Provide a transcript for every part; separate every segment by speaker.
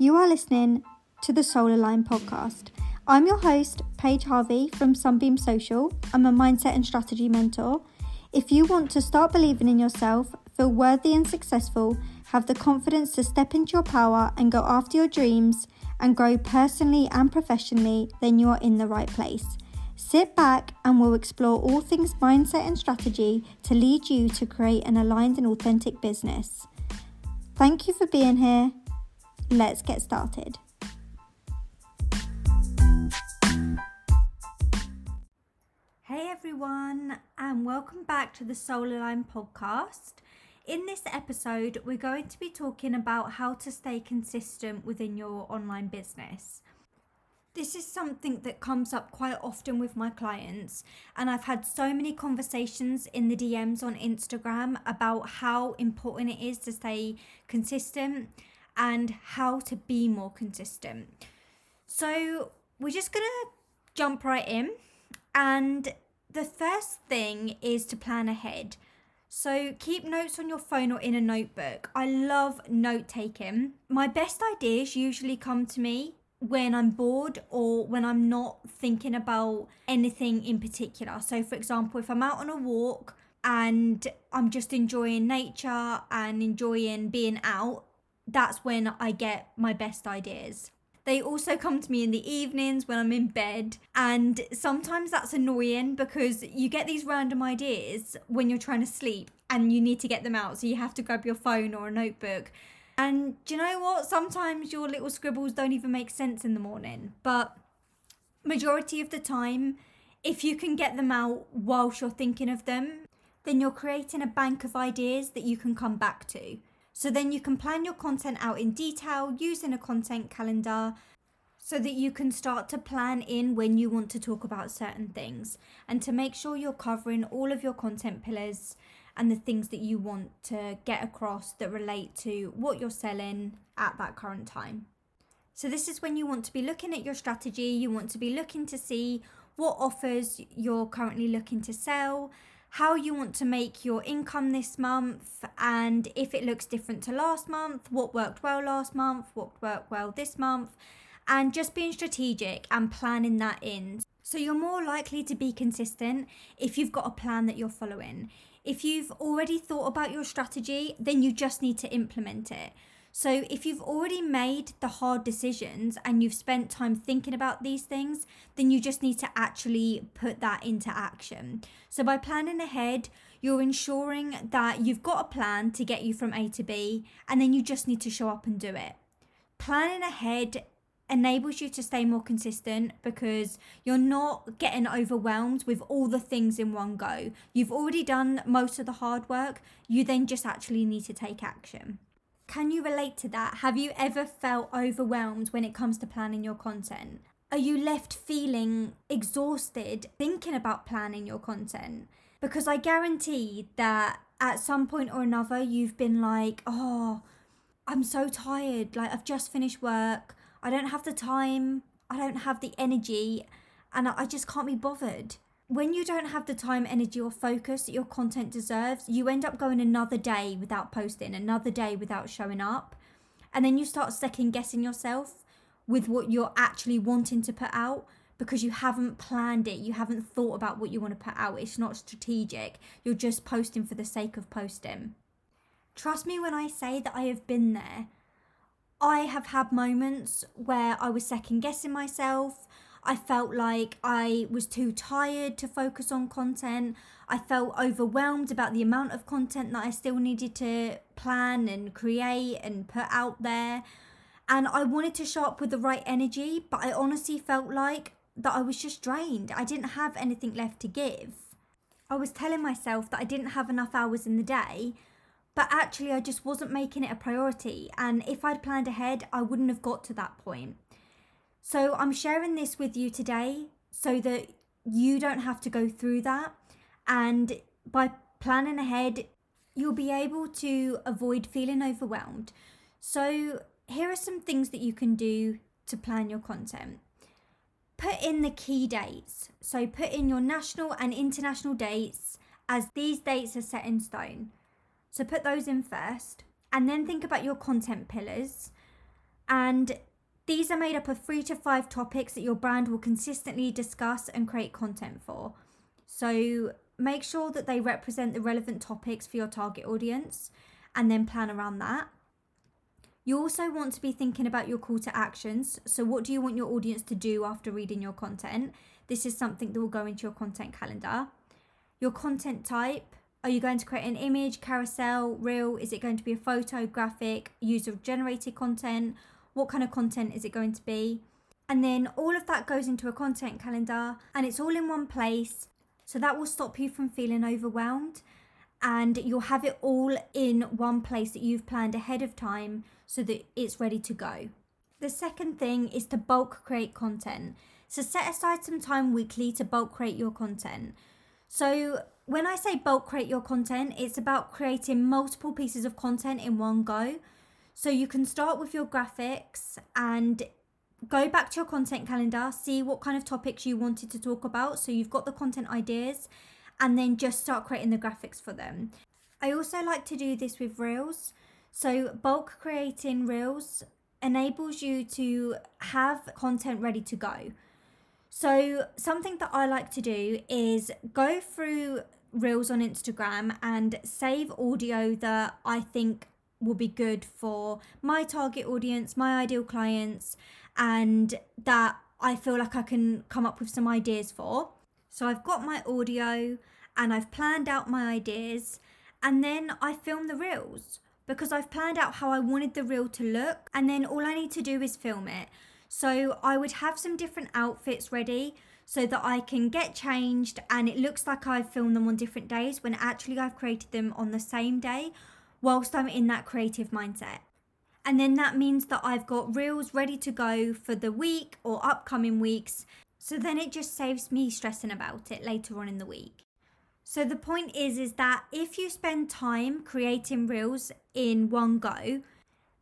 Speaker 1: You are listening to the Soul Align podcast. I'm your host, Paige Harvey from Sunbeam Social. I'm a mindset and strategy mentor. If you want to start believing in yourself, feel worthy and successful, have the confidence to step into your power and go after your dreams and grow personally and professionally, then you are in the right place. Sit back and we'll explore all things mindset and strategy to lead you to create an aligned and authentic business. Thank you for being here. Let's get started. Hey everyone, and welcome back to the Soul Align podcast. In this episode, we're going to be talking about how to stay consistent within your online business. This is something that comes up quite often with my clients, and I've had so many conversations in the DMs on Instagram about how important it is to stay consistent and how to be more consistent. So, we're just gonna jump right in, and the first thing is to plan ahead. So keep notes on your phone or in a notebook. I love note taking. My best ideas usually come to me when I'm bored or when I'm not thinking about anything in particular. So, for example, if I'm out on a walk and I'm just enjoying nature and enjoying being out, that's when I get my best ideas. They also come to me in the evenings when I'm in bed, and sometimes that's annoying because you get these random ideas when you're trying to sleep and you need to get them out, so you have to grab your phone or a notebook and do you know what? Sometimes your little scribbles don't even make sense in the morning. But majority of the time, if you can get them out whilst you're thinking of them, then you're creating a bank of ideas that you can come back to. So then you can plan your content out in detail using a content calendar so that you can start to plan in when you want to talk about certain things and to make sure you're covering all of your content pillars and the things that you want to get across that relate to what you're selling at that current time. So, this is when you want to be looking at your strategy, you want to be looking to see what offers you're currently looking to sell, how you want to make your income this month, and if it looks different to last month, what worked well last month, what worked well this month, and just being strategic and planning that in. So, you're more likely to be consistent if you've got a plan that you're following. If you've already thought about your strategy, then you just need to implement it. So, if you've already made the hard decisions and you've spent time thinking about these things, then you just need to actually put that into action. So, by planning ahead, you're ensuring that you've got a plan to get you from A to B, and then you just need to show up and do it. Planning ahead enables you to stay more consistent because you're not getting overwhelmed with all the things in one go. You've already done most of the hard work, you then just actually need to take action. Can you relate to that? Have you ever felt overwhelmed when it comes to planning your content? Are you left feeling exhausted thinking about planning your content? Because I guarantee that at some point or another, you've been like, oh, I'm so tired. Like, I've just finished work. I don't have the time, I don't have the energy, and I just can't be bothered. When you don't have the time, energy, or focus that your content deserves, you end up going another day without posting, another day without showing up. And then you start second guessing yourself with what you're actually wanting to put out because you haven't planned it. You haven't thought about what you want to put out. It's not strategic. You're just posting for the sake of posting. Trust me when I say that I have been there. I have had moments where I was second guessing myself. I felt like I was too tired to focus on content. I felt overwhelmed about the amount of content that I still needed to plan and create and put out there. And I wanted to show up with the right energy, but I honestly felt like that I was just drained. I didn't have anything left to give. I was telling myself that I didn't have enough hours in the day, but actually, I just wasn't making it a priority. And if I'd planned ahead, I wouldn't have got to that point. So I'm sharing this with you today so that you don't have to go through that. And by planning ahead, you'll be able to avoid feeling overwhelmed. So, here are some things that you can do to plan your content. Put in the key dates. So, put in your national and international dates as these dates are set in stone. So put those in first and then think about your content pillars. And these are made up of three to five topics that your brand will consistently discuss and create content for. So make sure that they represent the relevant topics for your target audience and then plan around that. You also want to be thinking about your call to actions. So, what do you want your audience to do after reading your content? This is something that will go into your content calendar. Your content type are you going to create an image, carousel, reel? Is it going to be a photo, graphic, user generated content? What kind of content is it going to be? And then all of that goes into a content calendar and it's all in one place. So that will stop you from feeling overwhelmed and you'll have it all in one place that you've planned ahead of time so that it's ready to go. The second thing is to bulk create content. So set aside some time weekly to bulk create your content. So when I say bulk create your content, it's about creating multiple pieces of content in one go. So you can start with your graphics and go back to your content calendar, see what kind of topics you wanted to talk about. So you've got the content ideas and then just start creating the graphics for them. I also like to do this with Reels. So bulk creating Reels enables you to have content ready to go. So, something that I like to do is go through reels on Instagram and save audio that I think will be good for my target audience, my ideal clients, and that I feel like I can come up with some ideas for. So, I've got my audio and I've planned out my ideas, and then I film the reels because I've planned out how I wanted the reel to look, and then all I need to do is film it. So I would have some different outfits ready so that I can get changed and it looks like I've filmed them on different days when actually I've created them on the same day whilst I'm in that creative mindset. And then that means that I've got reels ready to go for the week or upcoming weeks. So then it just saves me stressing about it later on in the week. So the point is is that if you spend time creating reels in one go,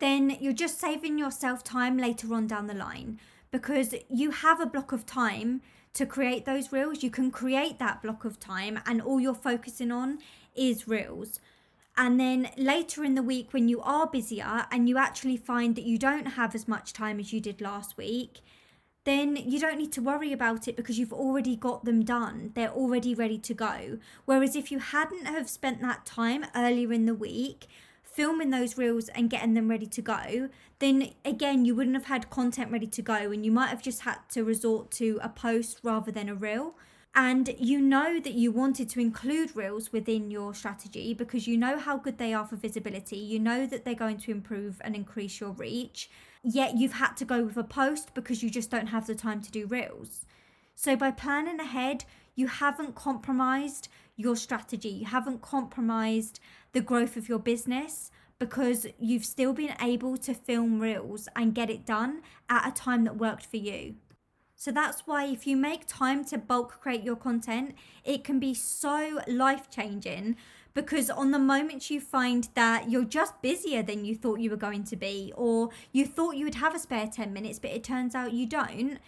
Speaker 1: then you're just saving yourself time later on down the line because you have a block of time to create those reels. You can create that block of time, and all you're focusing on is reels. And then later in the week, when you are busier and you actually find that you don't have as much time as you did last week, then you don't need to worry about it because you've already got them done. They're already ready to go. Whereas if you hadn't have spent that time earlier in the week filming those reels and getting them ready to go, then again, you wouldn't have had content ready to go and you might have just had to resort to a post rather than a reel. And you know that you wanted to include reels within your strategy because you know how good they are for visibility. You know that they're going to improve and increase your reach. Yet you've had to go with a post because you just don't have the time to do reels. So by planning ahead, you haven't compromised your strategy. You haven't compromised the growth of your business because you've still been able to film reels and get it done at a time that worked for you. So that's why if you make time to bulk create your content, it can be so life changing because on the moment you find that you're just busier than you thought you were going to be, or you thought you would have a spare 10 minutes, but it turns out you don't,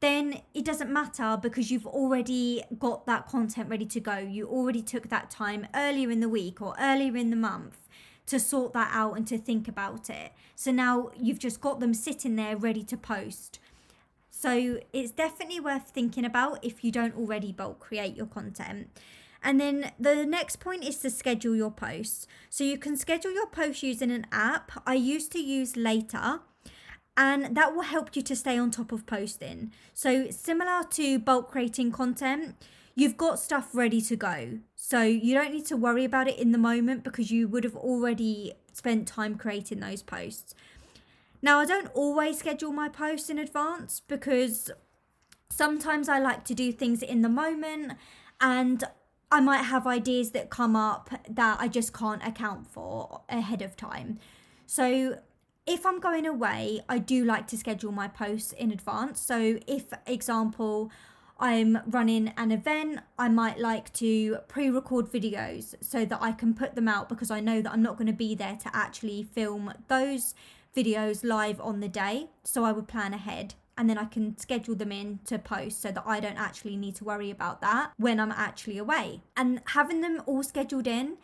Speaker 1: then it doesn't matter because you've already got that content ready to go. You already took that time earlier in the week or earlier in the month to sort that out and to think about it. So now you've just got them sitting there ready to post. So it's definitely worth thinking about if you don't already bulk create your content. And then the next point is to schedule your posts. So you can schedule your posts using an app. I used to use Later and that will help you to stay on top of posting. So, similar to bulk creating content, you've got stuff ready to go. So, you don't need to worry about it in the moment because you would have already spent time creating those posts. Now, I don't always schedule my posts in advance because sometimes I like to do things in the moment and I might have ideas that come up that I just can't account for ahead of time. So, if I'm going away, I do like to schedule my posts in advance. So, if example, I'm running an event, I might like to pre record videos so that I can put them out because I know that I'm not going to be there to actually film those videos live on the day. So, I would plan ahead and then I can schedule them in to post so that I don't actually need to worry about that when I'm actually away. And having them all scheduled in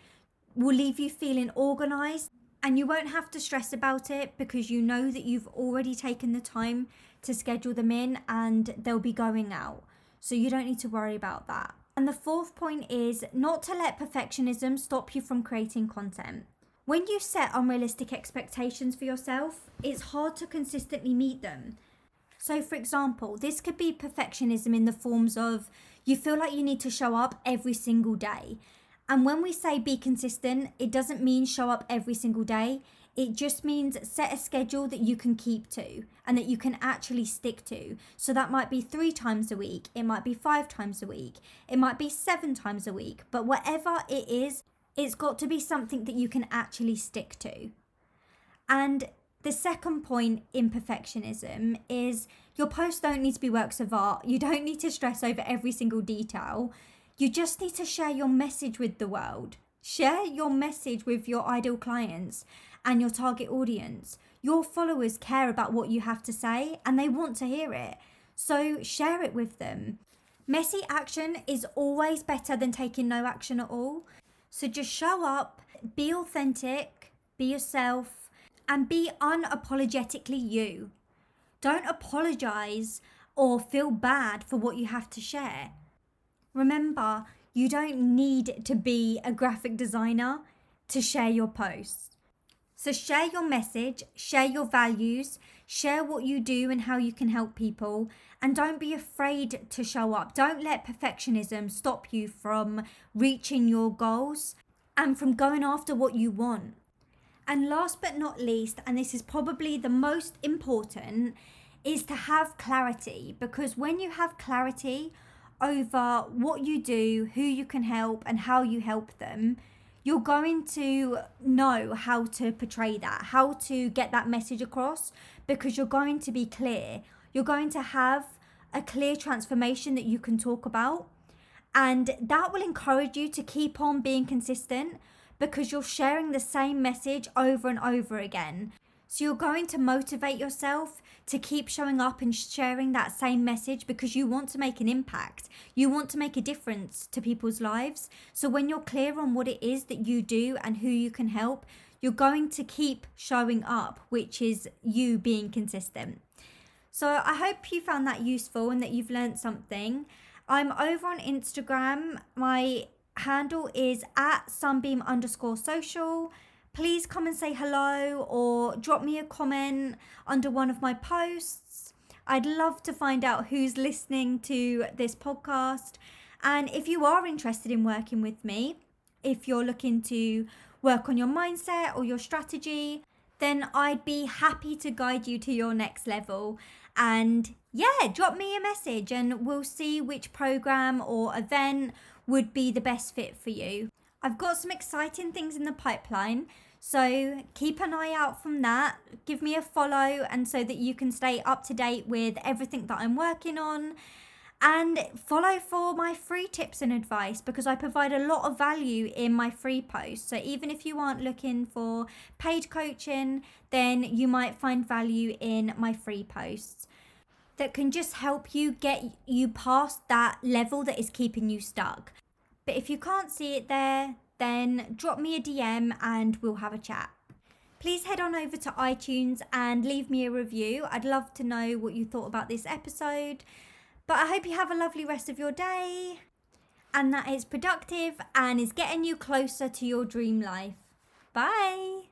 Speaker 1: will leave you feeling organized And you won't have to stress about it because you know that you've already taken the time to schedule them in and they'll be going out. So you don't need to worry about that. And the fourth point is not to let perfectionism stop you from creating content. When you set unrealistic expectations for yourself, it's hard to consistently meet them. So, for example, this could be perfectionism in the forms of you feel like you need to show up every single day. And when we say be consistent, it doesn't mean show up every single day. It just means set a schedule that you can keep to and that you can actually stick to. So that might be three times a week, it might be five times a week, it might be seven times a week, but whatever it is, it's got to be something that you can actually stick to. And the second point in perfectionism is your posts don't need to be works of art. You don't need to stress over every single detail. You just need to share your message with the world. Share your message with your ideal clients and your target audience. Your followers care about what you have to say and they want to hear it. So share it with them. Messy action is always better than taking no action at all. So just show up, be authentic, be yourself, and be unapologetically you. Don't apologize or feel bad for what you have to share. Remember, you don't need to be a graphic designer to share your posts. So share your message, share your values, share what you do and how you can help people, and don't be afraid to show up. Don't let perfectionism stop you from reaching your goals and from going after what you want. And last but not least, and this is probably the most important, is to have clarity because when you have clarity over what you do, who you can help, and how you help them, you're going to know how to portray that, how to get that message across, because you're going to be clear. You're going to have a clear transformation that you can talk about. And that will encourage you to keep on being consistent because you're sharing the same message over and over again. So you're going to motivate yourself to keep showing up and sharing that same message because you want to make an impact. You want to make a difference to people's lives. So when you're clear on what it is that you do and who you can help, you're going to keep showing up, which is you being consistent. So I hope you found that useful and that you've learned something. I'm over on Instagram. My handle is at sunbeam underscore social please come and say hello or drop me a comment under one of my posts. I'd love to find out who's listening to this podcast. And if you are interested in working with me, if you're looking to work on your mindset or your strategy, then I'd be happy to guide you to your next level. And yeah, drop me a message and we'll see which program or event would be the best fit for you. I've got some exciting things in the pipeline, so keep an eye out from that. Give me a follow, and so that you can stay up to date with everything that I'm working on. And follow for my free tips and advice because I provide a lot of value in my free posts. So even if you aren't looking for paid coaching, then you might find value in my free posts that can just help you get you past that level that is keeping you stuck. But if you can't see it there, then drop me a DM and we'll have a chat. Please head on over to iTunes and leave me a review. I'd love to know what you thought about this episode. But I hope you have a lovely rest of your day and that it's productive and is getting you closer to your dream life. Bye.